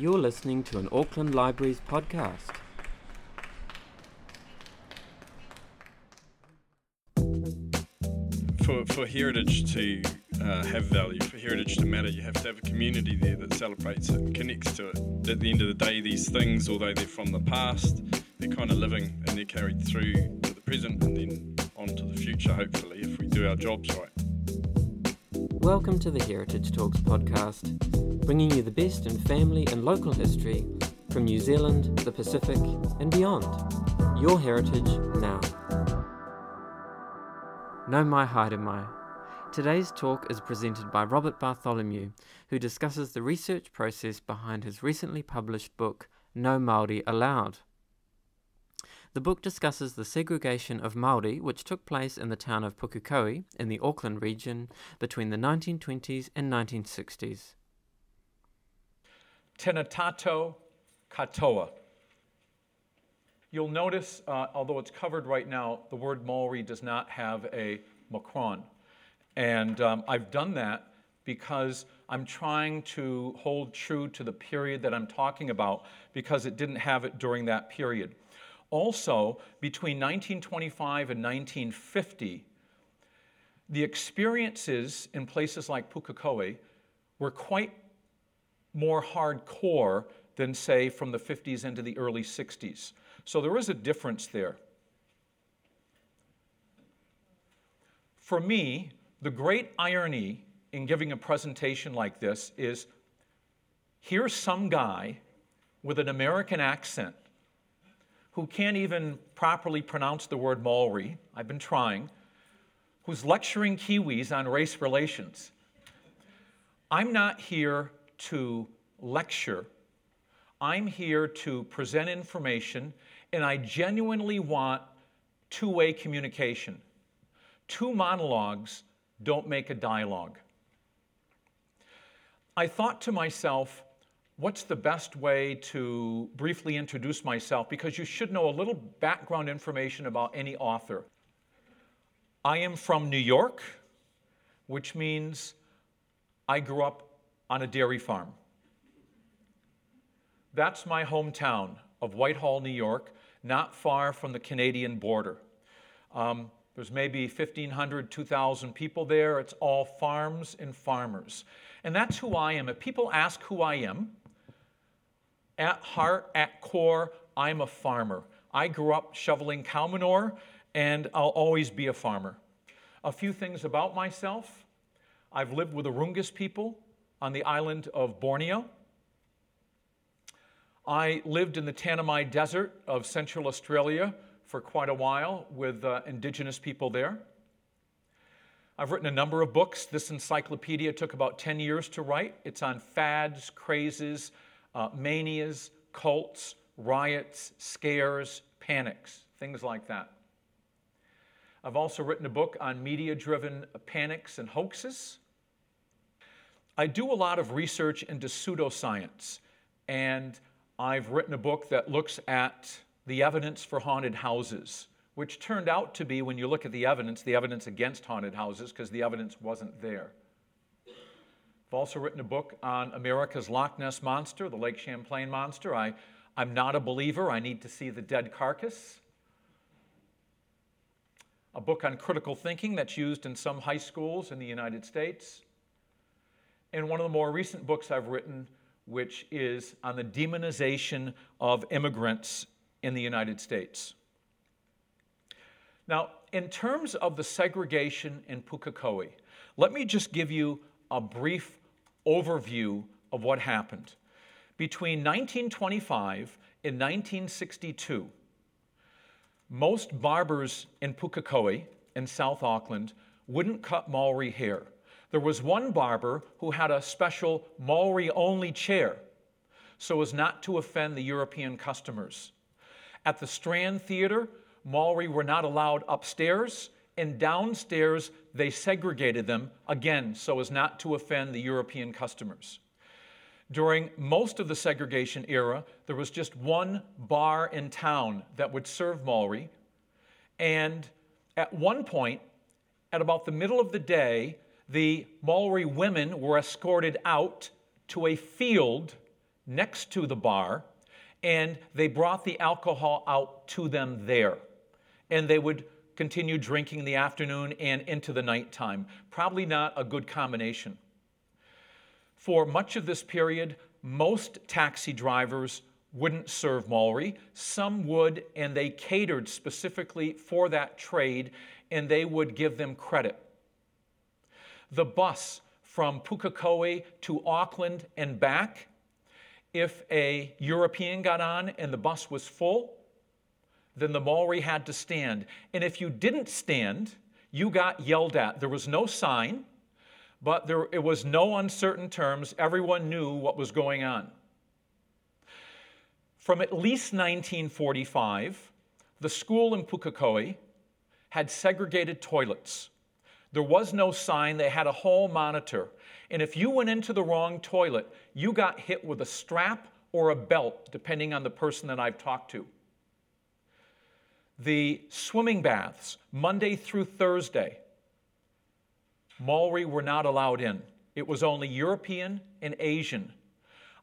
You're listening to an Auckland Libraries podcast. For, for heritage to uh, have value, for heritage to matter, you have to have a community there that celebrates it and connects to it. At the end of the day, these things, although they're from the past, they're kind of living and they're carried through to the present and then on to the future, hopefully, if we do our jobs right. Welcome to the Heritage Talks podcast, bringing you the best in family and local history from New Zealand, the Pacific, and beyond. Your heritage now. Nau mai haere mai. Today's talk is presented by Robert Bartholomew, who discusses the research process behind his recently published book, No Māori Allowed. The book discusses the segregation of Maori which took place in the town of Pukekohe in the Auckland region between the 1920s and 1960s. Tēnā tātou katoa. You'll notice, uh, although it's covered right now, the word Maori does not have a macron. And um, I've done that because I'm trying to hold true to the period that I'm talking about because it didn't have it during that period. Also, between 1925 and 1950, the experiences in places like Pukekohe were quite more hardcore than, say, from the 50s into the early 60s. So there is a difference there. For me, the great irony in giving a presentation like this is here's some guy with an American accent who can't even properly pronounce the word Maori, I've been trying, who's lecturing Kiwis on race relations. I'm not here to lecture. I'm here to present information, and I genuinely want two way communication. Two monologues don't make a dialogue. I thought to myself, what's the best way to briefly introduce myself? Because you should know a little background information about any author. I am from New York, which means I grew up on a dairy farm. That's my hometown of Whitehall, New York, not far from the Canadian border. Um, there's maybe 1,500, 2,000 people there. It's all farms and farmers. And that's who I am. If people ask who I am, at heart, at core, I'm a farmer. I grew up shoveling cow manure, and I'll always be a farmer. A few things about myself I've lived with the Rungus people on the island of Borneo. I lived in the Tanami Desert of Central Australia for quite a while with uh, indigenous people there. I've written a number of books. This encyclopedia took about 10 years to write. It's on fads, crazes, uh, manias, cults, riots, scares, panics, things like that. I've also written a book on media driven panics and hoaxes. I do a lot of research into pseudoscience, and I've written a book that looks at the evidence for haunted houses, which turned out to be, when you look at the evidence, the evidence against haunted houses, because the evidence wasn't there. I've also written a book on America's Loch Ness Monster, the Lake Champlain Monster. I, I'm not a believer. I need to see the dead carcass. A book on critical thinking that's used in some high schools in the United States. And one of the more recent books I've written, which is on the demonization of immigrants in the United States. Now, in terms of the segregation in Pukekohe, let me just give you a brief overview of what happened. Between 1925 and 1962, most barbers in Pukekohe in South Auckland wouldn't cut Maori hair. There was one barber who had a special Maori only chair so as not to offend the European customers. At the Strand Theatre, Maori were not allowed upstairs and downstairs they segregated them, again, so as not to offend the European customers. During most of the segregation era, there was just one bar in town that would serve Maori. And at one point, at about the middle of the day, the Maori women were escorted out to a field next to the bar, and they brought the alcohol out to them there. And they would continue drinking in the afternoon and into the nighttime. Probably not a good combination. For much of this period, most taxi drivers wouldn't serve Maori. Some would, and they catered specifically for that trade, and they would give them credit. The bus from Pukekohe to Auckland and back, if a European got on and the bus was full, then the Maori had to stand. And if you didn't stand, you got yelled at. There was no sign, but there, it was no uncertain terms. Everyone knew what was going on. From at least 1945, the school in Pukekohe had segregated toilets. There was no sign, they had a hall monitor. And if you went into the wrong toilet, you got hit with a strap or a belt, depending on the person that I've talked to. The swimming baths, Monday through Thursday, Maori were not allowed in. It was only European and Asian.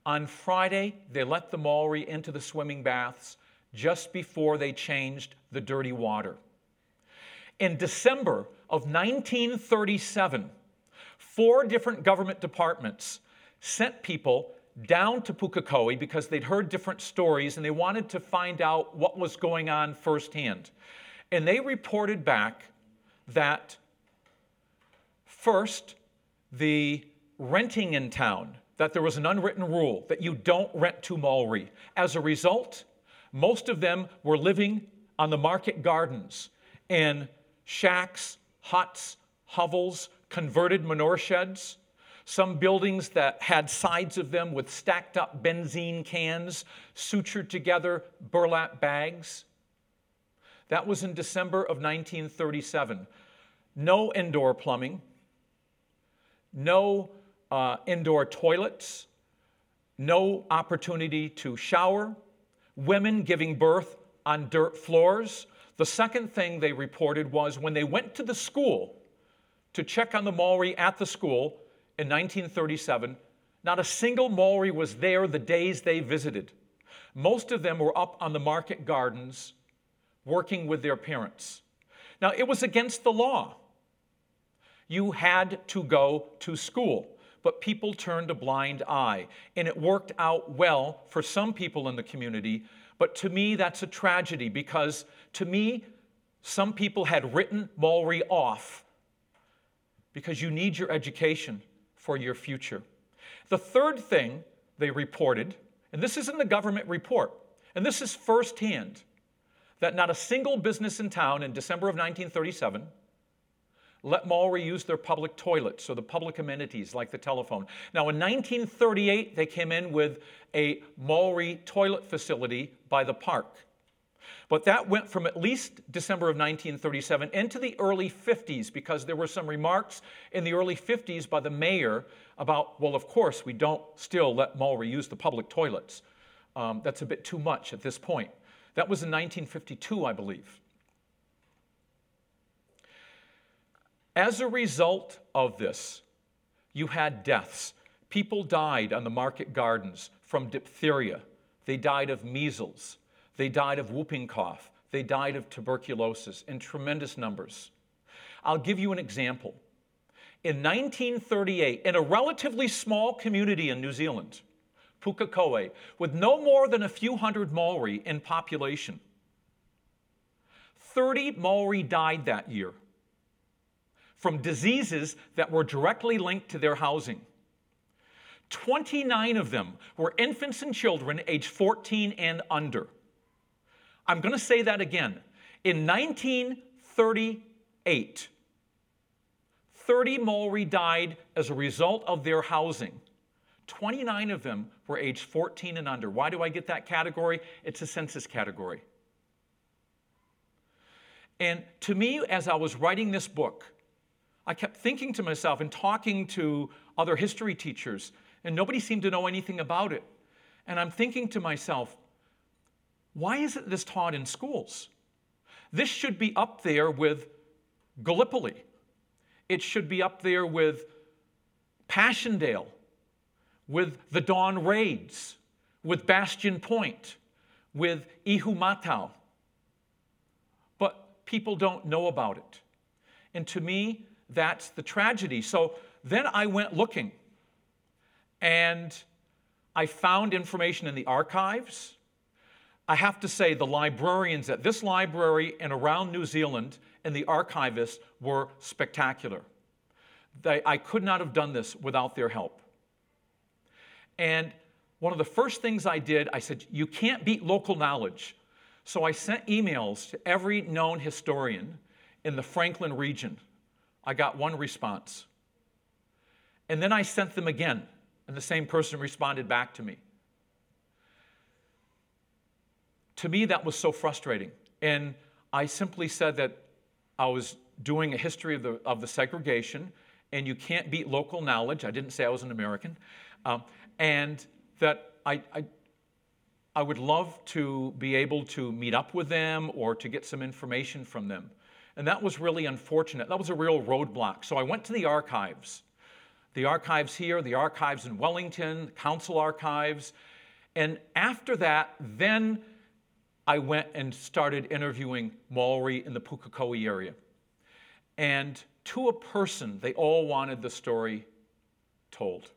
On Friday, they let the Maori into the swimming baths just before they changed the dirty water. In December of 1937, four different government departments sent people down to Pukekohe because they'd heard different stories and they wanted to find out what was going on firsthand. And they reported back that first, the renting in town, that there was an unwritten rule that you don't rent to Maori. As a result, most of them were living on the market gardens in shacks, huts, hovels, converted manure sheds, some buildings that had sides of them with stacked up benzene cans, sutured together burlap bags. That was in December of 1937. No indoor plumbing, no uh, indoor toilets, no opportunity to shower, women giving birth on dirt floors, the second thing they reported was when they went to the school to check on the Maori at the school in 1937, not a single Maori was there the days they visited. Most of them were up on the market gardens working with their parents. Now, it was against the law. You had to go to school, but people turned a blind eye. And it worked out well for some people in the community, but to me, that's a tragedy because to me, some people had written Maori off because you need your education for your future. The third thing they reported, and this is in the government report, and this is firsthand, that not a single business in town in December of 1937 let Maori use their public toilets or the public amenities like the telephone. Now, in 1938, they came in with a Maori toilet facility by the park. But that went from at least December of 1937 into the early 50s because there were some remarks in the early 50s by the mayor about, well, of course, we don't still let Maori use the public toilets. Um, that's a bit too much at this point. That was in 1952, I believe. As a result of this, you had deaths. People died on the market gardens from diphtheria. They died of measles. They died of whooping cough. They died of tuberculosis in tremendous numbers. I'll give you an example. In 1938, in a relatively small community in New Zealand, Pukekohe, with no more than a few hundred Maori in population, 30 Maori died that year from diseases that were directly linked to their housing. 29 of them were infants and children aged 14 and under. I'm going to say that again. In 1938, 30 Maori died as a result of their housing. 29 of them were aged 14 and under. Why do I get that category? It's a census category. And to me, as I was writing this book, I kept thinking to myself and talking to other history teachers, and nobody seemed to know anything about it. And I'm thinking to myself, why isn't this taught in schools? This should be up there with Gallipoli. It should be up there with Passchendaele, with the Dawn raids, with Bastion Point, with Ihumātao. But people don't know about it. And to me, that's the tragedy. So then I went looking and I found information in the archives. I have to say, the librarians at this library and around New Zealand and the archivists were spectacular. They, I could not have done this without their help. And one of the first things I did, I said, You can't beat local knowledge. So I sent emails to every known historian in the Franklin region. I got one response. And then I sent them again, and the same person responded back to me. To me, that was so frustrating. And I simply said that I was doing a history of the, of the segregation, and you can't beat local knowledge. I didn't say I was an American. Um, and that I, I, I would love to be able to meet up with them or to get some information from them. And that was really unfortunate. That was a real roadblock. So I went to the archives the archives here, the archives in Wellington, council archives. And after that, then I went and started interviewing Maori in the Pukekohe area. And to a person, they all wanted the story told.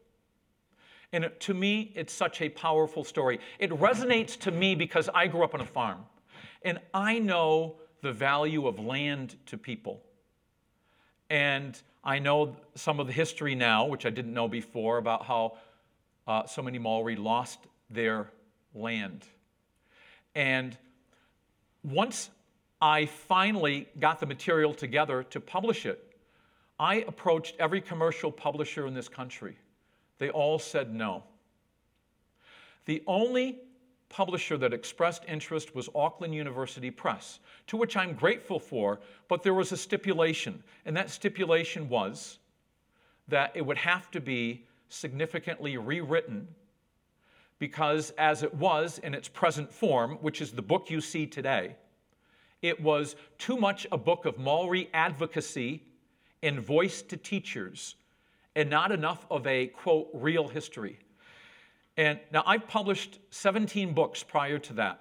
And to me, it's such a powerful story. It resonates to me because I grew up on a farm. And I know the value of land to people. And I know some of the history now, which I didn't know before, about how uh, so many Maori lost their land. And once I finally got the material together to publish it, I approached every commercial publisher in this country. They all said no. The only publisher that expressed interest was Auckland University Press, to which I'm grateful for, but there was a stipulation, and that stipulation was that it would have to be significantly rewritten because as it was in its present form, which is the book you see today, it was too much a book of Maori advocacy and voice to teachers, and not enough of a, quote, real history. And now I've published 17 books prior to that.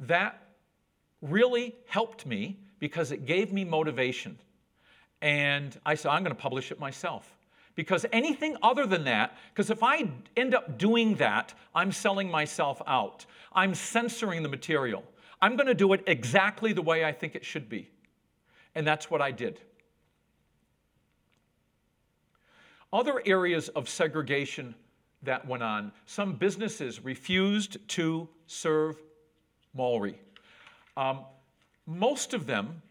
That really helped me because it gave me motivation. And I said, I'm going to publish it myself. Because anything other than that, because if I end up doing that, I'm selling myself out. I'm censoring the material. I'm going to do it exactly the way I think it should be. And that's what I did. Other areas of segregation that went on, some businesses refused to serve Maori. Um, most of them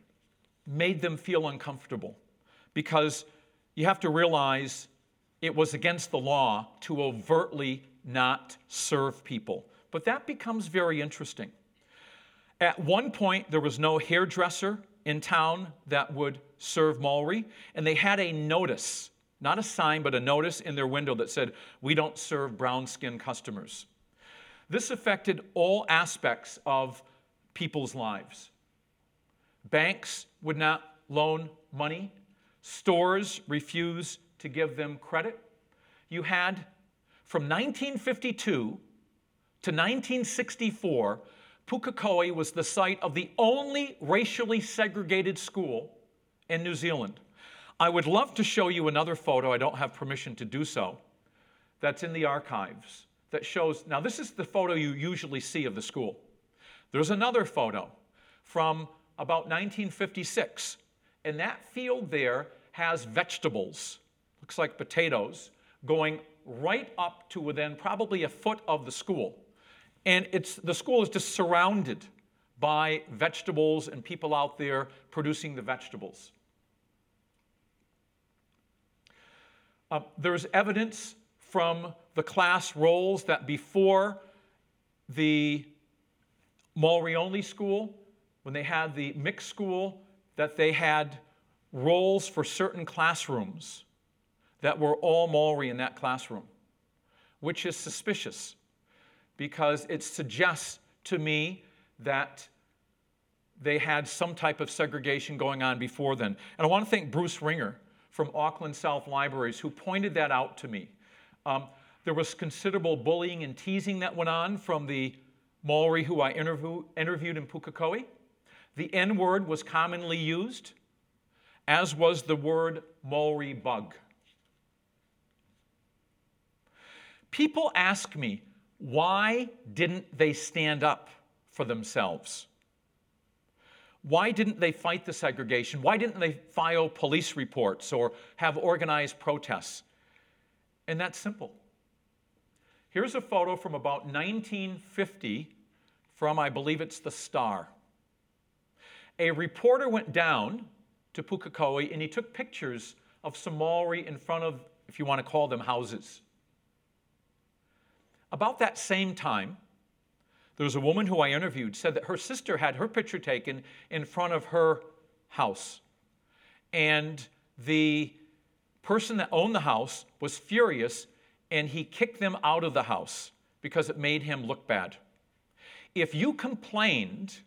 made them feel uncomfortable because you have to realize it was against the law to overtly not serve people. But that becomes very interesting. At one point, there was no hairdresser in town that would serve Maori, and they had a notice, not a sign, but a notice in their window that said, We don't serve brown skinned customers. This affected all aspects of people's lives. Banks would not loan money Stores refuse to give them credit. You had from 1952 to 1964, Pukekohe was the site of the only racially segregated school in New Zealand. I would love to show you another photo, I don't have permission to do so, that's in the archives that shows. Now, this is the photo you usually see of the school. There's another photo from about 1956. And that field there has vegetables, looks like potatoes, going right up to within probably a foot of the school. And it's, the school is just surrounded by vegetables and people out there producing the vegetables. Uh, there's evidence from the class rolls that before the Maori only school, when they had the mixed school, that they had roles for certain classrooms that were all Maori in that classroom, which is suspicious because it suggests to me that they had some type of segregation going on before then. And I want to thank Bruce Ringer from Auckland South Libraries who pointed that out to me. Um, There was considerable bullying and teasing that went on from the Maori who I interview, interviewed in Pukekohe. The N word was commonly used, as was the word Maori bug. People ask me, why didn't they stand up for themselves? Why didn't they fight the segregation? Why didn't they file police reports or have organized protests? And that's simple. Here's a photo from about 1950 from, I believe it's the Star. A reporter went down to Pukekohe and he took pictures of some Maori in front of, if you want to call them, houses. About that same time, there was a woman who I interviewed said that her sister had her picture taken in front of her house. And the person that owned the house was furious and he kicked them out of the house because it made him look bad. If you complained,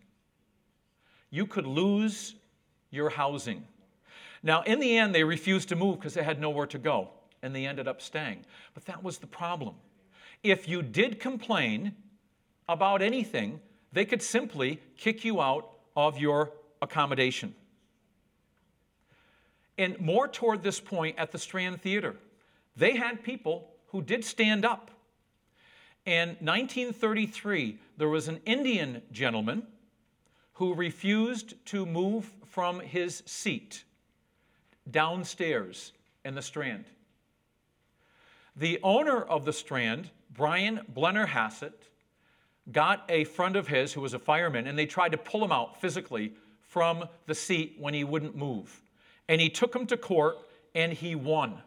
you could lose your housing. Now, in the end, they refused to move because they had nowhere to go, and they ended up staying. But that was the problem. If you did complain about anything, they could simply kick you out of your accommodation. And more toward this point at the Strand Theater, they had people who did stand up. In 1933, there was an Indian gentleman who refused to move from his seat downstairs in the Strand. The owner of the Strand Brian Blennerhassett got a friend of his who was a fireman, and they tried to pull him out physically from the seat when he wouldn't move. And he took him to court, and he won.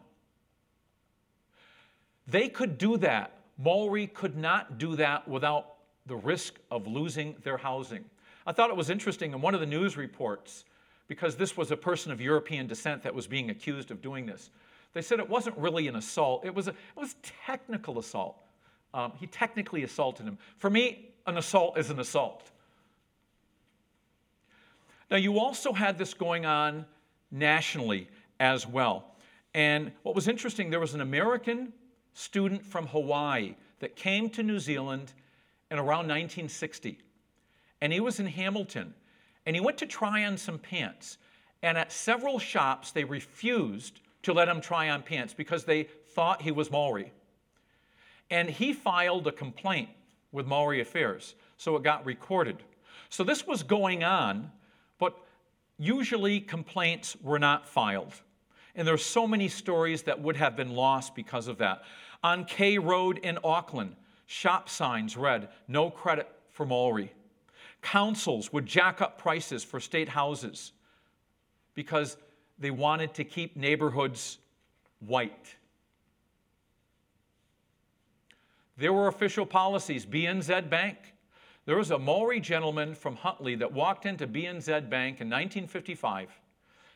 They could do that. Maori could not do that without the risk of losing their housing. I thought it was interesting in one of the news reports, because this was a person of European descent that was being accused of doing this. They said it wasn't really an assault, it was, a, it was technical assault. Um, he technically assaulted him. For me, an assault is an assault. Now, you also had this going on nationally as well. And what was interesting, there was an American student from Hawaii that came to New Zealand in around 1960. And he was in Hamilton. And he went to try on some pants. And at several shops, they refused to let him try on pants because they thought he was Maori. And he filed a complaint with Maori Affairs, so it got recorded. So this was going on, but usually complaints were not filed. And there are so many stories that would have been lost because of that. On K Road in Auckland, shop signs read, no credit for Maori. Councils would jack up prices for state houses because they wanted to keep neighborhoods white. There were official policies. BNZ Bank. There was a Maori gentleman from Huntly that walked into BNZ Bank in 1955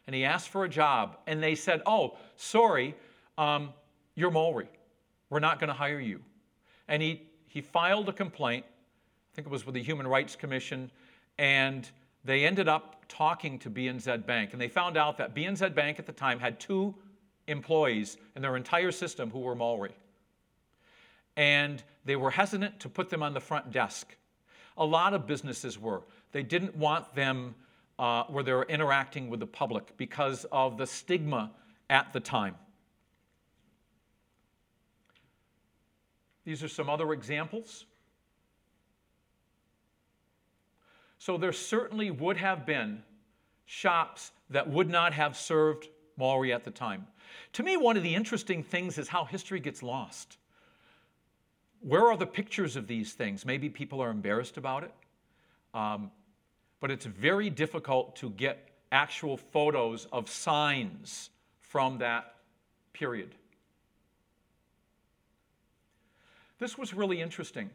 and he asked for a job. And they said, Oh, sorry, um, you're Maori. We're not going to hire you. And he, he filed a complaint, think it was with the Human Rights Commission, and they ended up talking to BNZ Bank. And they found out that BNZ Bank at the time had two employees in their entire system who were Maori and they were hesitant to put them on the front desk. A lot of businesses were. They didn't want them uh, where they were interacting with the public because of the stigma at the time. These are some other examples. So there certainly would have been shops that would not have served Maori at the time. To me, one of the interesting things is how history gets lost. Where are the pictures of these things? Maybe people are embarrassed about it. Um, but it's very difficult to get actual photos of signs from that period. This was really interesting.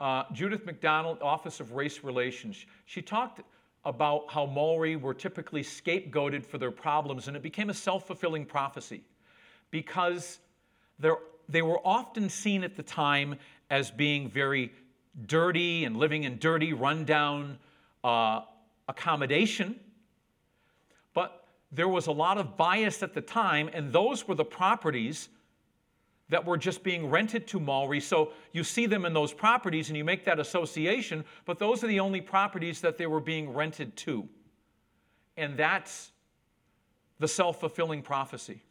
Uh, Judith McDonald, Office of Race Relations, she talked about how Maori were typically scapegoated for their problems, and it became a self fulfilling prophecy because they're were often seen at the time as being very dirty and living in dirty, rundown uh, accommodation. But there was a lot of bias at the time, and those were the properties that were just being rented to Maori. So you see them in those properties and you make that association, but those are the only properties that they were being rented to. And that's the self fulfilling prophecy.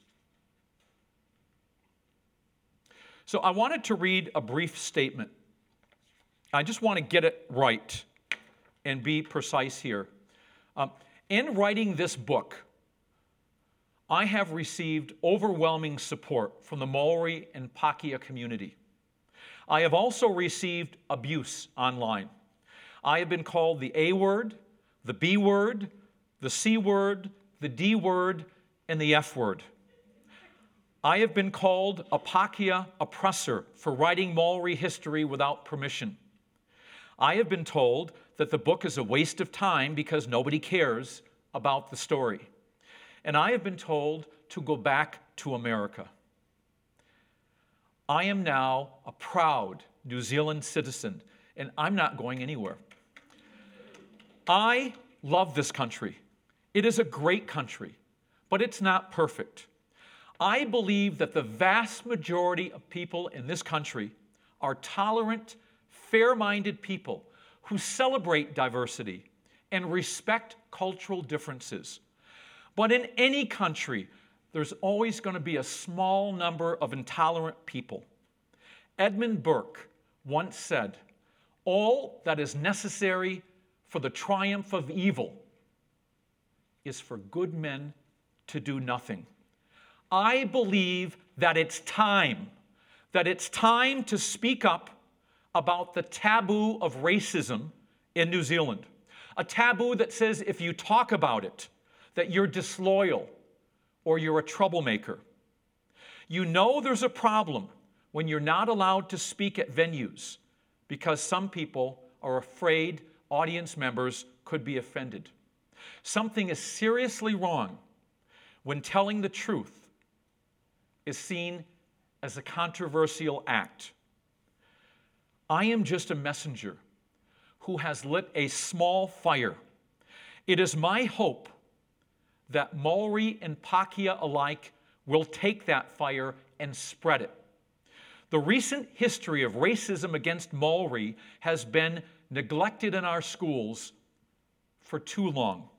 So I wanted to read a brief statement. I just want to get it right and be precise here. Um, in writing this book, I have received overwhelming support from the Maori and Pakeha community. I have also received abuse online. I have been called the A word, the B word, the C word, the D word, and the F word. I have been called a Pakeha oppressor for writing Maori history without permission. I have been told that the book is a waste of time because nobody cares about the story. And I have been told to go back to America. I am now a proud New Zealand citizen, and I'm not going anywhere. I love this country. It is a great country, but it's not perfect. I believe that the vast majority of people in this country are tolerant, fair minded people who celebrate diversity and respect cultural differences. But in any country, there's always going to be a small number of intolerant people. Edmund Burke once said, All that is necessary for the triumph of evil is for good men to do nothing. I believe that it's time, that it's time to speak up about the taboo of racism in New Zealand. A taboo that says if you talk about it, that you're disloyal or you're a troublemaker. You know there's a problem when you're not allowed to speak at venues because some people are afraid audience members could be offended. Something is seriously wrong when telling the truth is seen as a controversial act. I am just a messenger who has lit a small fire. It is my hope that Maori and Pakeha alike will take that fire and spread it. The recent history of racism against Maori has been neglected in our schools for too long.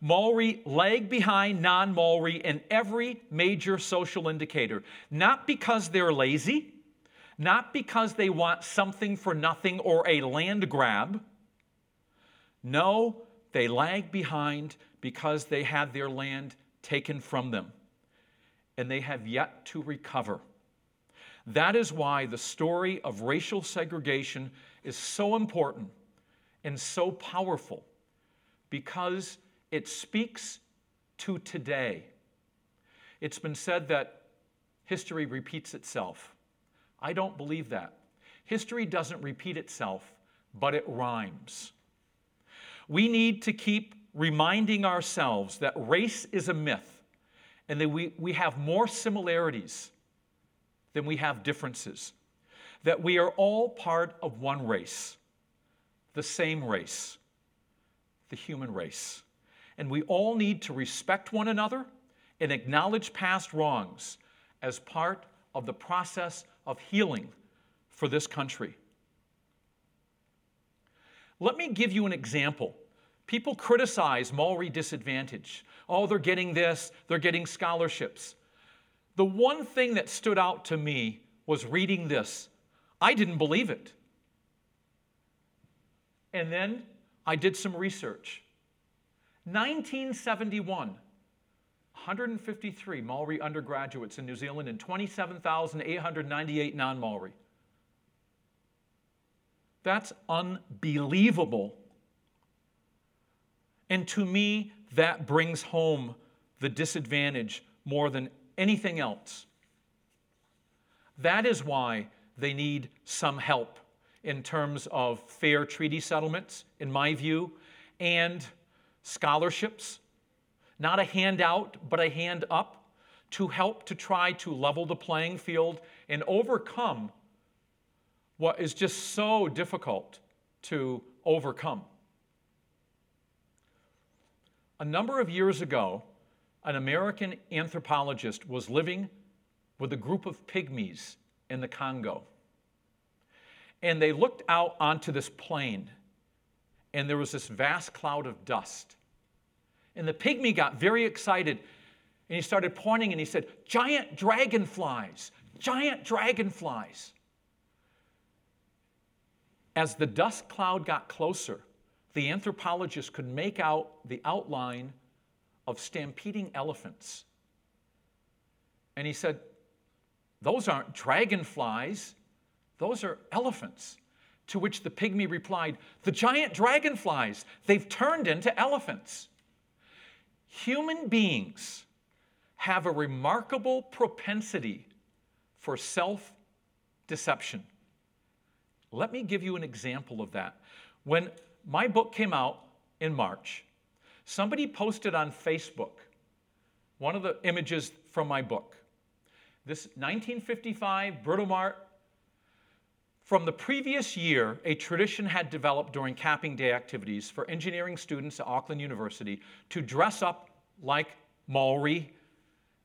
Maori lag behind non Maori in every major social indicator, not because they're lazy, not because they want something for nothing or a land grab. No, they lag behind because they had their land taken from them, and they have yet to recover. That is why the story of racial segregation is so important and so powerful because it speaks to today. It's been said that history repeats itself. I don't believe that. History doesn't repeat itself, but it rhymes. We need to keep reminding ourselves that race is a myth and that we, we have more similarities than we have differences. That we are all part of one race, the same race, the human race. And we all need to respect one another and acknowledge past wrongs as part of the process of healing for this country. Let me give you an example People criticize Maori disadvantage. Oh, they're getting this, they're getting scholarships. The one thing that stood out to me was reading this. I didn't believe it. And then I did some research. 1971, 153 Maori undergraduates in New Zealand and 27,898 non Maori. That's unbelievable and to me, that brings home the disadvantage more than anything else. That is why they need some help in terms of fair treaty settlements, in my view, and scholarships. Not a handout, but a hand up to help to try to level the playing field and overcome what is just so difficult to overcome. A number of years ago, an American anthropologist was living with a group of pygmies in the Congo. And they looked out onto this plain, and there was this vast cloud of dust. And the pygmy got very excited, and he started pointing and he said, Giant dragonflies, giant dragonflies. As the dust cloud got closer, the anthropologist could make out the outline of stampeding elephants. And he said, Those aren't dragonflies, those are elephants. To which the pygmy replied, The giant dragonflies, they've turned into elephants. Human beings have a remarkable propensity for self deception. Let me give you an example of that. When my book came out in March, somebody posted on Facebook one of the images from my book. This 1955 Britomart. From the previous year, a tradition had developed during capping day activities for engineering students at Auckland University to dress up like Maori.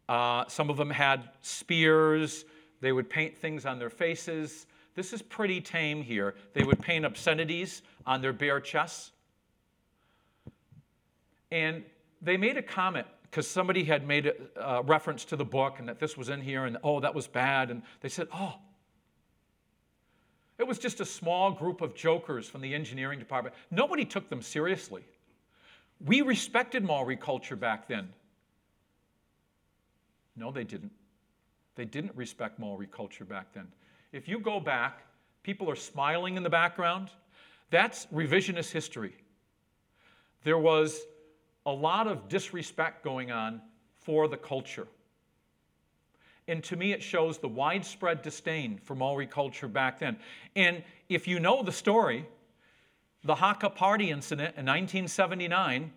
Uh, some of them had spears. They would paint things on their faces. This is pretty tame here. They would paint obscenities on their bare chests. And they made a comment because somebody had made a reference to the book and that this was in here and oh, that was bad. And they said, oh, it was just a small group of jokers from the engineering department. Nobody took them seriously. We respected Maori culture back then. No, they didn't. They didn't respect Maori culture back then. If you go back, people are smiling in the background. That's revisionist history. There was a lot of disrespect going on for the culture. And to me, it shows the widespread disdain for Maori culture back then. And if you know the story, the Haka Party incident in 1979,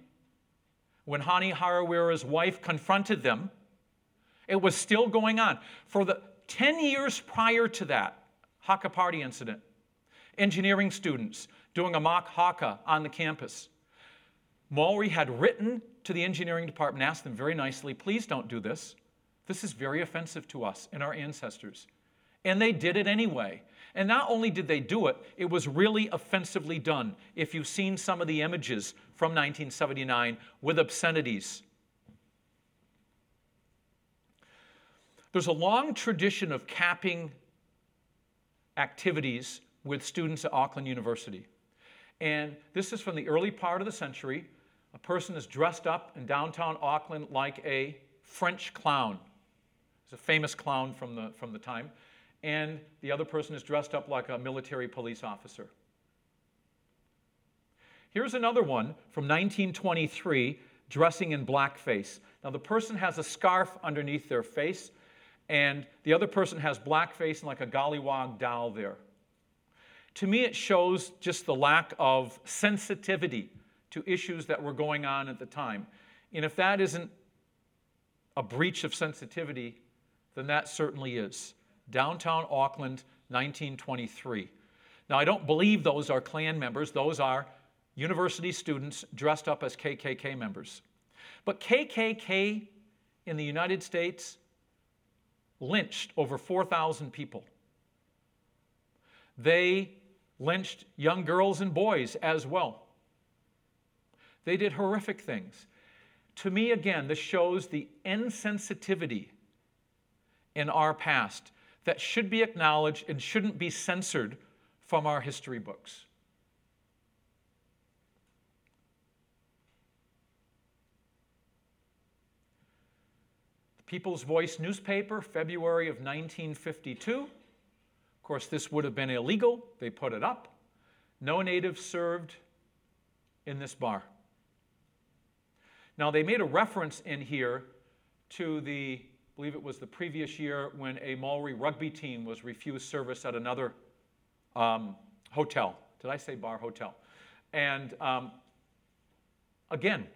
when Hone Harawira's wife confronted them, it was still going on. For the 10 years prior to that Haka Party incident, engineering students doing a mock Haka on the campus. Maori had written to the engineering department, asked them very nicely, please don't do this. This is very offensive to us and our ancestors. And they did it anyway. And not only did they do it, it was really offensively done. If you've seen some of the images from 1979 with obscenities, there's a long tradition of capping activities with students at Auckland University. And this is from the early part of the century. A person is dressed up in downtown Auckland like a French clown. It's a famous clown from the, from the time. And the other person is dressed up like a military police officer. Here's another one from 1923, dressing in blackface. Now, the person has a scarf underneath their face, and the other person has blackface and like a gollywog doll there. To me, it shows just the lack of sensitivity to issues that were going on at the time. And if that isn't a breach of sensitivity, then that certainly is. Downtown Auckland, 1923. Now, I don't believe those are Klan members, those are university students dressed up as KKK members. But KKK in the United States lynched over 4,000 people. They lynched young girls and boys as well. They did horrific things. To me, again, this shows the insensitivity in our past that should be acknowledged and shouldn't be censored from our history books. People's Voice newspaper, February of 1952. Of course, this would have been illegal. They put it up. No natives served in this bar. Now, they made a reference in here to the, I believe it was the previous year when a Maori rugby team was refused service at another um, hotel. Did I say bar? Hotel. And um, again,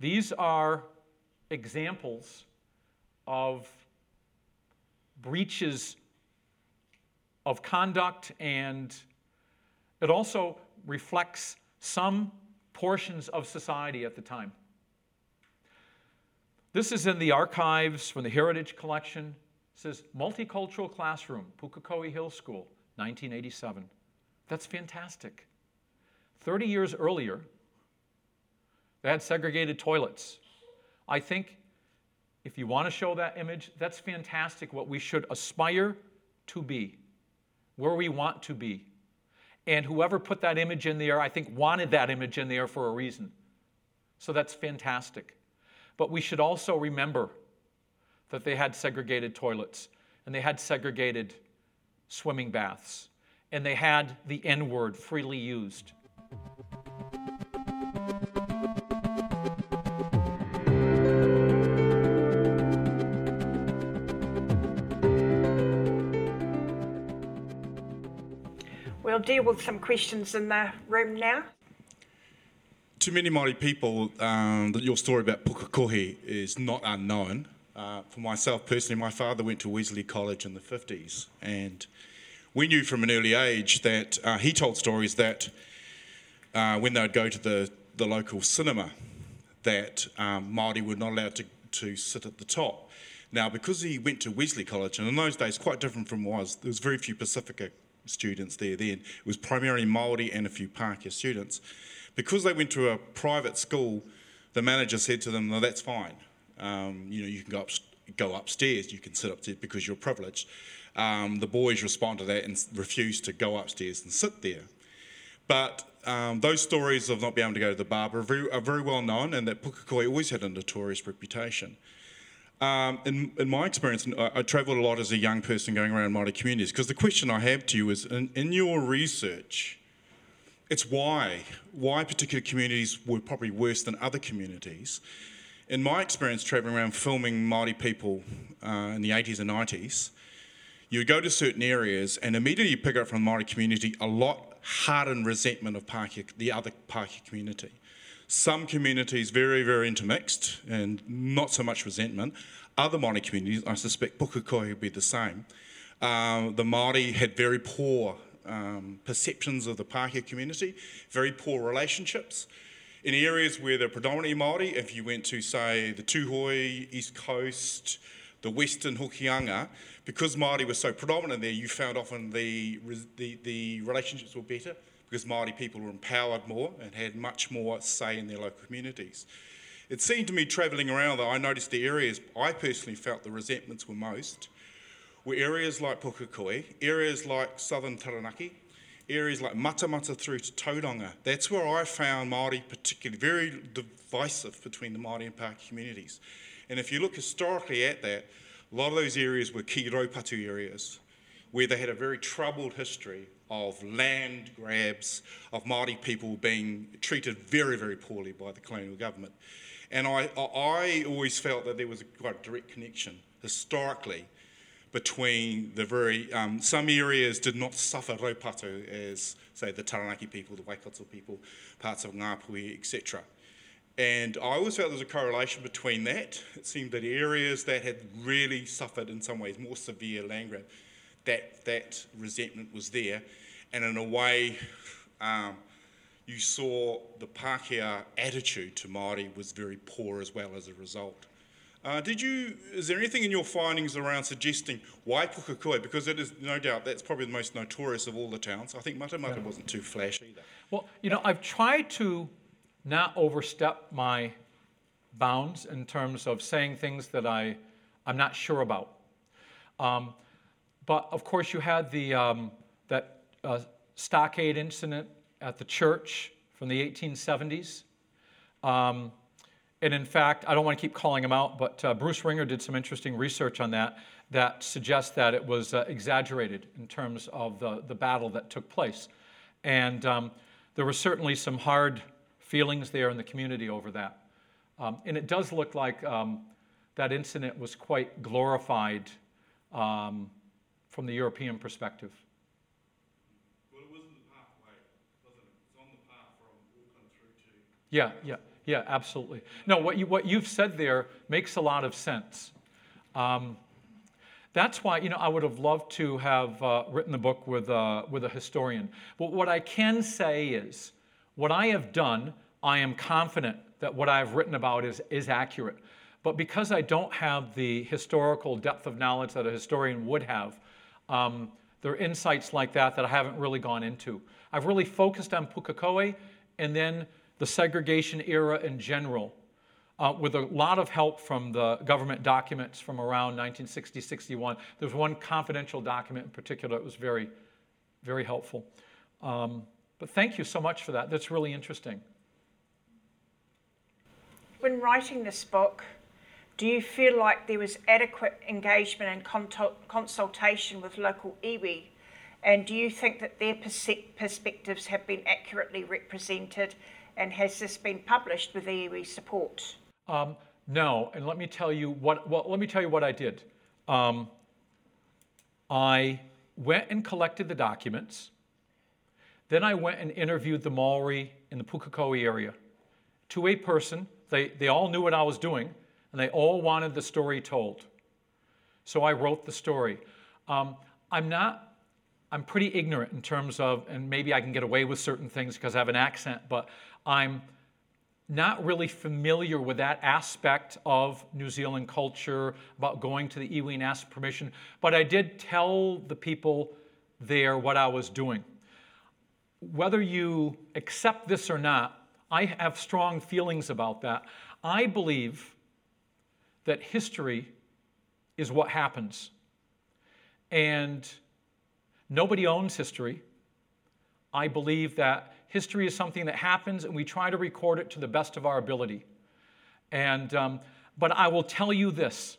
these are examples of breaches of conduct, and it also reflects some portions of society at the time. This is in the archives from the Heritage Collection says multicultural classroom, Pukekohe Hill School, 1987. That's fantastic. 30 years earlier, they had segregated toilets. I think if you want to show that image, that's fantastic what we should aspire to be, where we want to be. And whoever put that image in there, I think, wanted that image in there for a reason. So that's fantastic. But we should also remember that they had segregated toilets and they had segregated swimming baths and they had the N word freely used. Deal with some questions in the room now. To many Māori people, um, your story about Pukekohe is not unknown. Uh, for myself personally, my father went to Wesley College in the 50s, and we knew from an early age that uh, he told stories that uh, when they would go to the, the local cinema, that um, Māori were not allowed to, to sit at the top. Now, because he went to Wesley College, and in those days, quite different from was, there was very few Pacifica students there then. It was primarily Māori and a few Pākehā students. Because they went to a private school, the manager said to them, no, that's fine. Um, you know, you can go, up, go upstairs, you can sit upstairs because you're privileged. Um, the boys respond to that and refuse to go upstairs and sit there. But um, those stories of not being able to go to the bar are very, are very well known, and that Pukekohe always had a notorious reputation. Um, in, in, my experience, I, I travelled a lot as a young person going around Māori communities, because the question I have to you is in, in, your research, it's why. Why particular communities were probably worse than other communities. In my experience travelling around filming Māori people uh, in the 80s and 90s, you would go to certain areas and immediately you pick up from the Māori community a lot hardened resentment of Pākehā, the other Pākehā community. Some communities very, very intermixed and not so much resentment. Other Māori communities, I suspect Pukekohe would be the same. Um, the Māori had very poor um, perceptions of the Pākehā community, very poor relationships. In areas where they're predominantly Māori, if you went to, say, the Tūhoe, East Coast, the Western Hokianga, because Māori was so predominant there, you found often the, the, the relationships were better because Māori people were empowered more and had much more say in their local communities. It seemed to me travelling around that I noticed the areas I personally felt the resentments were most were areas like Pukekohe, areas like southern Taranaki, areas like Matamata through to Tauranga. That's where I found Māori particularly very divisive between the Māori and Pākehā communities. And if you look historically at that, a lot of those areas were key raupatu areas where they had a very troubled history of land grabs, of Māori people being treated very, very poorly by the colonial government. And I, I always felt that there was a quite direct connection historically between the very, um, some areas did not suffer raupatu as, say, the Taranaki people, the Waikato people, parts of Ngāpuhi, etc. And I always felt there was a correlation between that. It seemed that areas that had really suffered in some ways more severe land grab, that, that resentment was there and in a way, um, you saw the Pākehā attitude to Māori was very poor as well as a result. Uh, did you? Is there anything in your findings around suggesting why Pukekohe? Because it is no doubt that's probably the most notorious of all the towns. I think Matamata yeah. wasn't too flash either. Well, you know, I've tried to not overstep my bounds in terms of saying things that I I'm not sure about. Um, but of course, you had the um, that uh, stockade incident at the church from the 1870s. Um, and in fact, I don't want to keep calling him out, but uh, Bruce Ringer did some interesting research on that that suggests that it was uh, exaggerated in terms of the, the battle that took place. And um, there were certainly some hard feelings there in the community over that. Um, and it does look like um, that incident was quite glorified um, from the European perspective. Yeah, yeah, yeah, absolutely. No, what, you, what you've said there makes a lot of sense. Um, that's why, you know, I would have loved to have uh, written the book with, uh, with a historian. But what I can say is, what I have done, I am confident that what I've written about is, is accurate. But because I don't have the historical depth of knowledge that a historian would have, um, there are insights like that that I haven't really gone into. I've really focused on Pukekohe and then the segregation era in general, uh, with a lot of help from the government documents from around 1960 61. There's one confidential document in particular that was very, very helpful. Um, but thank you so much for that. That's really interesting. When writing this book, do you feel like there was adequate engagement and consultation with local iwi? And do you think that their perspectives have been accurately represented? And has this been published with iwi support? Um, no, and let me tell you what. Well, let me tell you what I did. Um, I went and collected the documents. Then I went and interviewed the Maori in the Pukekohe area. To a person, they, they all knew what I was doing and they all wanted the story told. So I wrote the story. Um, I'm not, I'm pretty ignorant in terms of, and maybe I can get away with certain things because I have an accent, but I'm not really familiar with that aspect of New Zealand culture about going to the iwi and ask permission. But I did tell the people there what I was doing. Whether you accept this or not, I have strong feelings about that. I believe that history is what happens. And nobody owns history. I believe that history is something that happens and we try to record it to the best of our ability. And, um, but I will tell you this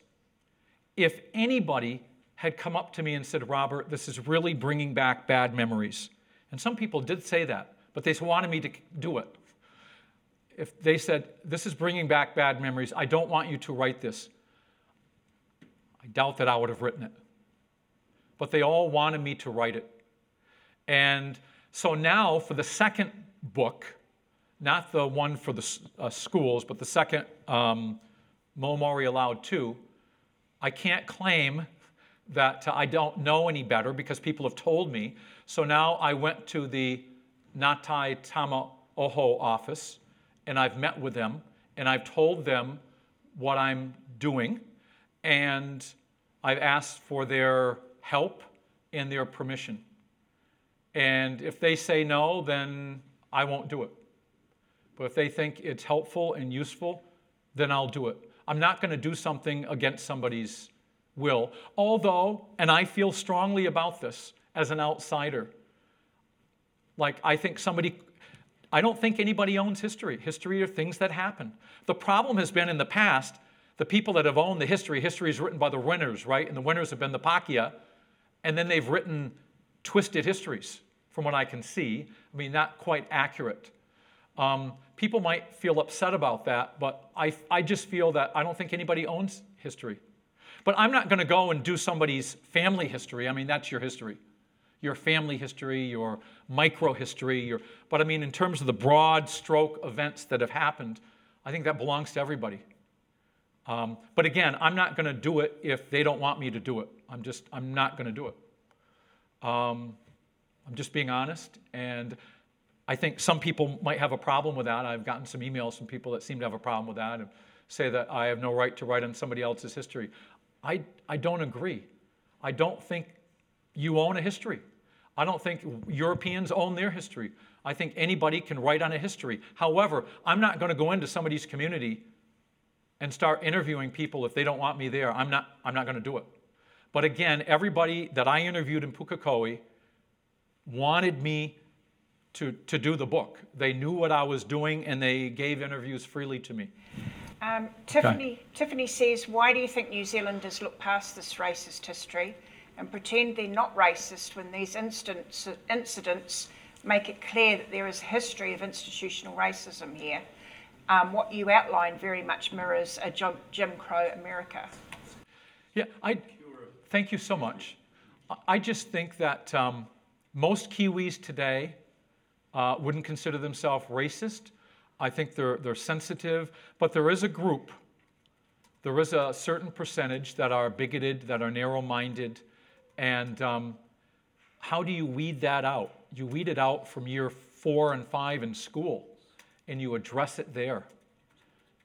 if anybody had come up to me and said, Robert, this is really bringing back bad memories, and some people did say that, but they wanted me to do it if they said, This is bringing back bad memories, I don't want you to write this, I doubt that I would have written it. But they all wanted me to write it. And so now for the second book, not the one for the uh, schools, but the second um, No Maori Allowed 2, I can't claim that I don't know any better because people have told me. So now I went to the Ngāti Tama Oho office and I've met with them and I've told them what I'm doing and I've asked for their help and their permission. And if they say no, then I won't do it. But if they think it's helpful and useful, then I'll do it. I'm not going to do something against somebody's will. Although, and I feel strongly about this as an outsider, like I think somebody I don't think anybody owns history. History are things that happen. The problem has been in the past, the people that have owned the history, history is written by the winners, right? And the winners have been the Pakeha, and then they've written twisted histories, from what I can see. I mean, not quite accurate. Um, people might feel upset about that, but I, I just feel that I don't think anybody owns history. But I'm not going to go and do somebody's family history. I mean, that's your history your family history, your micro history, your, but I mean, in terms of the broad stroke events that have happened, I think that belongs to everybody. Um, but again, I'm not going to do it if they don't want me to do it. I'm just, I'm not going to do it. Um, I'm just being honest. And I think some people might have a problem with that. I've gotten some emails from people that seem to have a problem with that and say that I have no right to write on somebody else's history. I, I don't agree. I don't think you own a history. I don't think Europeans own their history. I think anybody can write on a history. However, I'm not going to go into somebody's community and start interviewing people if they don't want me there. I'm not, I'm not going to do it. But again, everybody that I interviewed in Pukekohe wanted me to, to do the book. They knew what I was doing and they gave interviews freely to me. Um, Tiffany, okay. Tiffany says, Why do you think New Zealanders look past this racist history? And pretend they're not racist when these incidents, incidents make it clear that there is a history of institutional racism here. Um, what you outlined very much mirrors a Jim Crow America. Yeah, I thank you so much. I just think that um, most Kiwis today uh, wouldn't consider themselves racist. I think they're, they're sensitive, but there is a group, there is a certain percentage that are bigoted, that are narrow minded, and um, how do you weed that out? You weed it out from year four and five in school, and you address it there.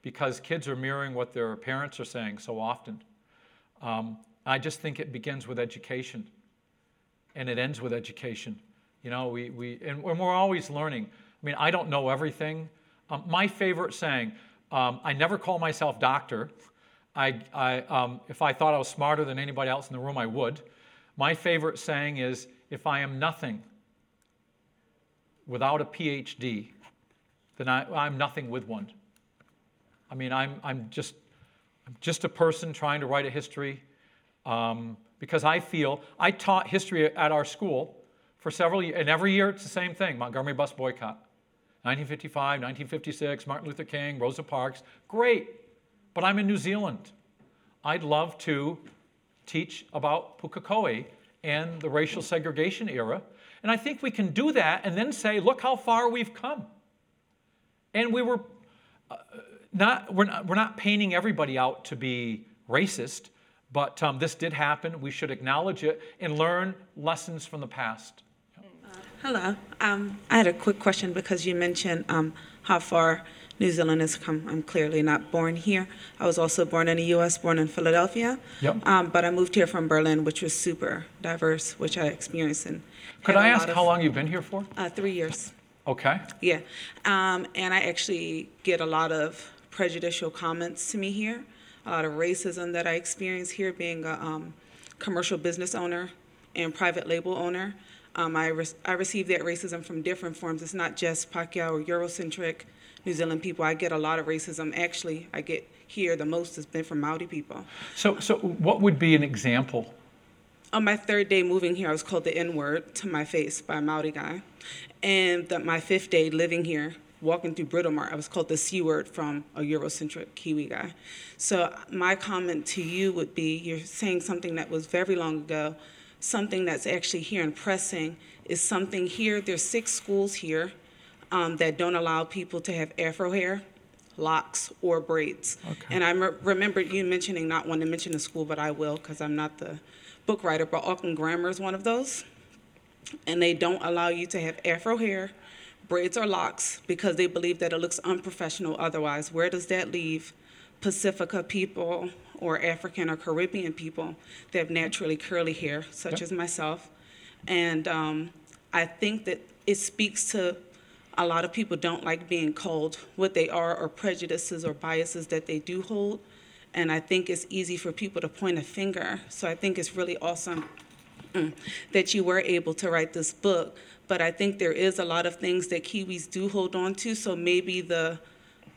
because kids are mirroring what their parents are saying so often. Um, I just think it begins with education and it ends with education. You know, we, we and, we're always learning. I mean, I don't know everything. Um, my favorite saying, um, I never call myself doctor. I, I, um, if I thought I was smarter than anybody else in the room, I would. My favorite saying is, if I am nothing without a PhD, then I, am nothing with one. I mean, I'm, I'm, just, I'm just a person trying to write a history um, because I feel I taught history at our school for several years, and every year it's the same thing Montgomery bus boycott. 1955, 1956, Martin Luther King, Rosa Parks. Great. But I'm in New Zealand. I'd love to teach about Pukekohe and the racial segregation era. And I think we can do that and then say, look how far we've come. And we were uh, not, we're not, we're not painting everybody out to be racist, but um, this did happen. We should acknowledge it and learn lessons from the past. Hello. Um, I had a quick question because you mentioned um, how far New Zealand has come. I'm clearly not born here. I was also born in the U.S., born in Philadelphia. Yep. Um, but I moved here from Berlin, which was super diverse, which I experienced. And Could I ask how long you've been here for? Uh, three years. Okay. Yeah. Um, and I actually get a lot of prejudicial comments to me here, a lot of racism that I experience here being a um, commercial business owner and private label owner. Um, I, re- I receive that racism from different forms. It's not just Pākehā or Eurocentric New Zealand people. I get a lot of racism. Actually, I get here the most has been from Maori people. So, so what would be an example? On my third day moving here, I was called the N word to my face by a Maori guy. And that my fifth day living here, walking through Britomart, I was called the C word from a Eurocentric Kiwi guy. So, my comment to you would be you're saying something that was very long ago something that's actually here and pressing is something here. There's six schools here um, that don't allow people to have afro hair, locks, or braids. Okay. And I m- remember you mentioning not wanting to mention the school, but I will because I'm not the book writer. But Auckland Grammar is one of those, and they don't allow you to have afro hair, braids, or locks because they believe that it looks unprofessional otherwise. Where does that leave Pacifica people or African or Caribbean people that have naturally curly hair, such Yep. as myself. And um, I think that it speaks to a lot of people don't like being called what they are or prejudices or biases that they do hold. And I think it's easy for people to point a finger. So I think it's really awesome mm, that you were able to write this book. But I think there is a lot of things that Kiwis do hold on to. So maybe the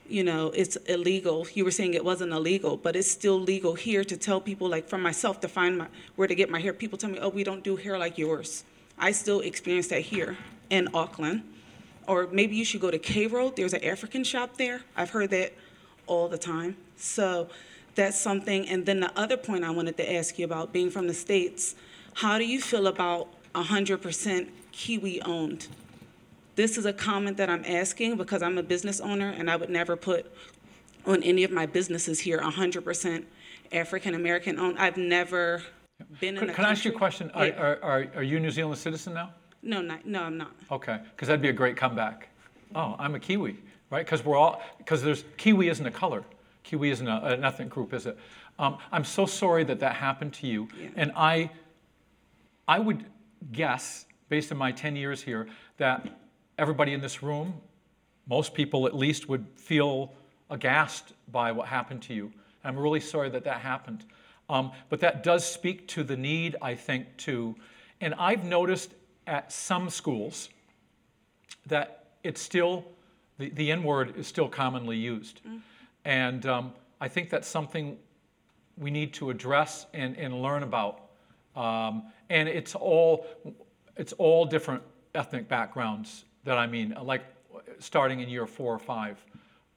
you know, it's illegal. You were saying it wasn't illegal, but it's still legal here to tell people, like for myself, to find my, where to get my hair. People tell me, oh, we don't do hair like yours. I still experience that here in Auckland. Or maybe you should go to K Road. There's an African shop there. I've heard that all the time. So that's something. And then the other point I wanted to ask you about being from the States, how do you feel about 100% Kiwi owned? This is a comment that I'm asking because I'm a business owner and I would never put on any of my businesses here 100% African American owned. I've never been in Can, can I ask you a question? Are, Yeah. are, are, are you a New Zealand citizen now? No, not, no, I'm not. Okay, because that'd be a great comeback. Oh, I'm a Kiwi, right? Because we're all because there's Kiwi isn't a color. Kiwi isn't a, an ethnic group, is it? Um, I'm so sorry that that happened to you, Yeah. and I, I would guess, based on my 10 years here, that everybody in this room, most people at least, would feel aghast by what happened to you. I'm really sorry that that happened. Um, but that does speak to the need, I think, to, and I've noticed at some schools that it's still, the, the N word is still commonly used. And um, I think that's something we need to address and, and learn about. Um, and it's all, it's all different ethnic backgrounds that I mean, like starting in year four or five.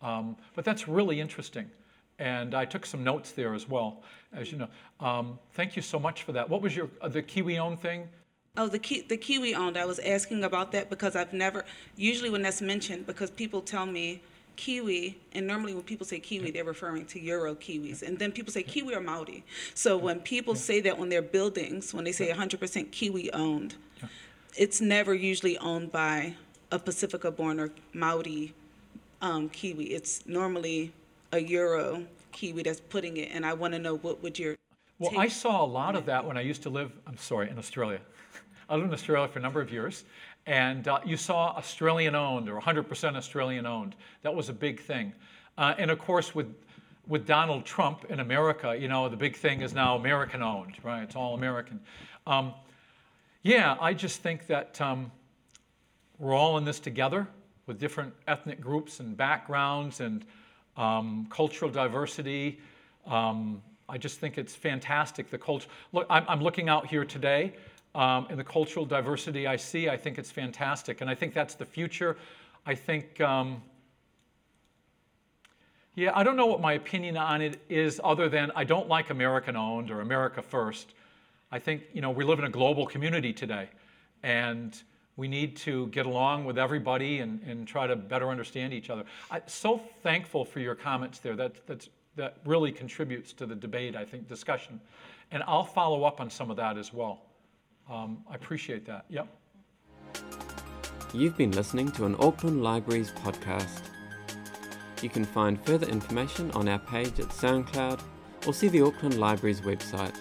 Um, but that's really interesting. And I took some notes there as well, as you know. Um, thank you so much for that. What was your, uh, the Kiwi own thing? Oh, the ki- the kiwi owned. I was asking about that because I've never. Usually, when that's mentioned, because people tell me kiwi, and normally when people say kiwi, they're referring to Euro kiwis, and then people say kiwi or Maori. So when people say that on their buildings, when they say 100% kiwi owned, it's never usually owned by a Pacifica born or Maori um, kiwi. It's normally a Euro Kiwi that's putting it, and I want to know what would your Well, take I saw a lot of that when I used to live, I'm sorry, in Australia. I lived in Australia for a number of years, and uh, you saw Australian owned or 100% Australian owned. That was a big thing. Uh, and of course, with, with Donald Trump in America, you know, the big thing is now American owned, right? It's all American. Um, yeah, I just think that um, we're all in this together with different ethnic groups and backgrounds and um, cultural diversity. I just think it's fantastic. The culture. Look, I'm, I'm looking out here today, um, and the cultural diversity I see. I think it's fantastic, and I think that's the future. I think. Um, yeah, I don't know what my opinion on it is, other than I don't like American owned or America first. I think you know we live in a global community today, and we need to get along with everybody and, and try to better understand each other. I'm so thankful for your comments there. That, that's, that really contributes to the debate, I think, discussion. And I'll follow up on some of that as well. Um, I appreciate that. Yep. You've been listening to an Auckland Libraries podcast. You can find further information on our page at SoundCloud or see the Auckland Libraries website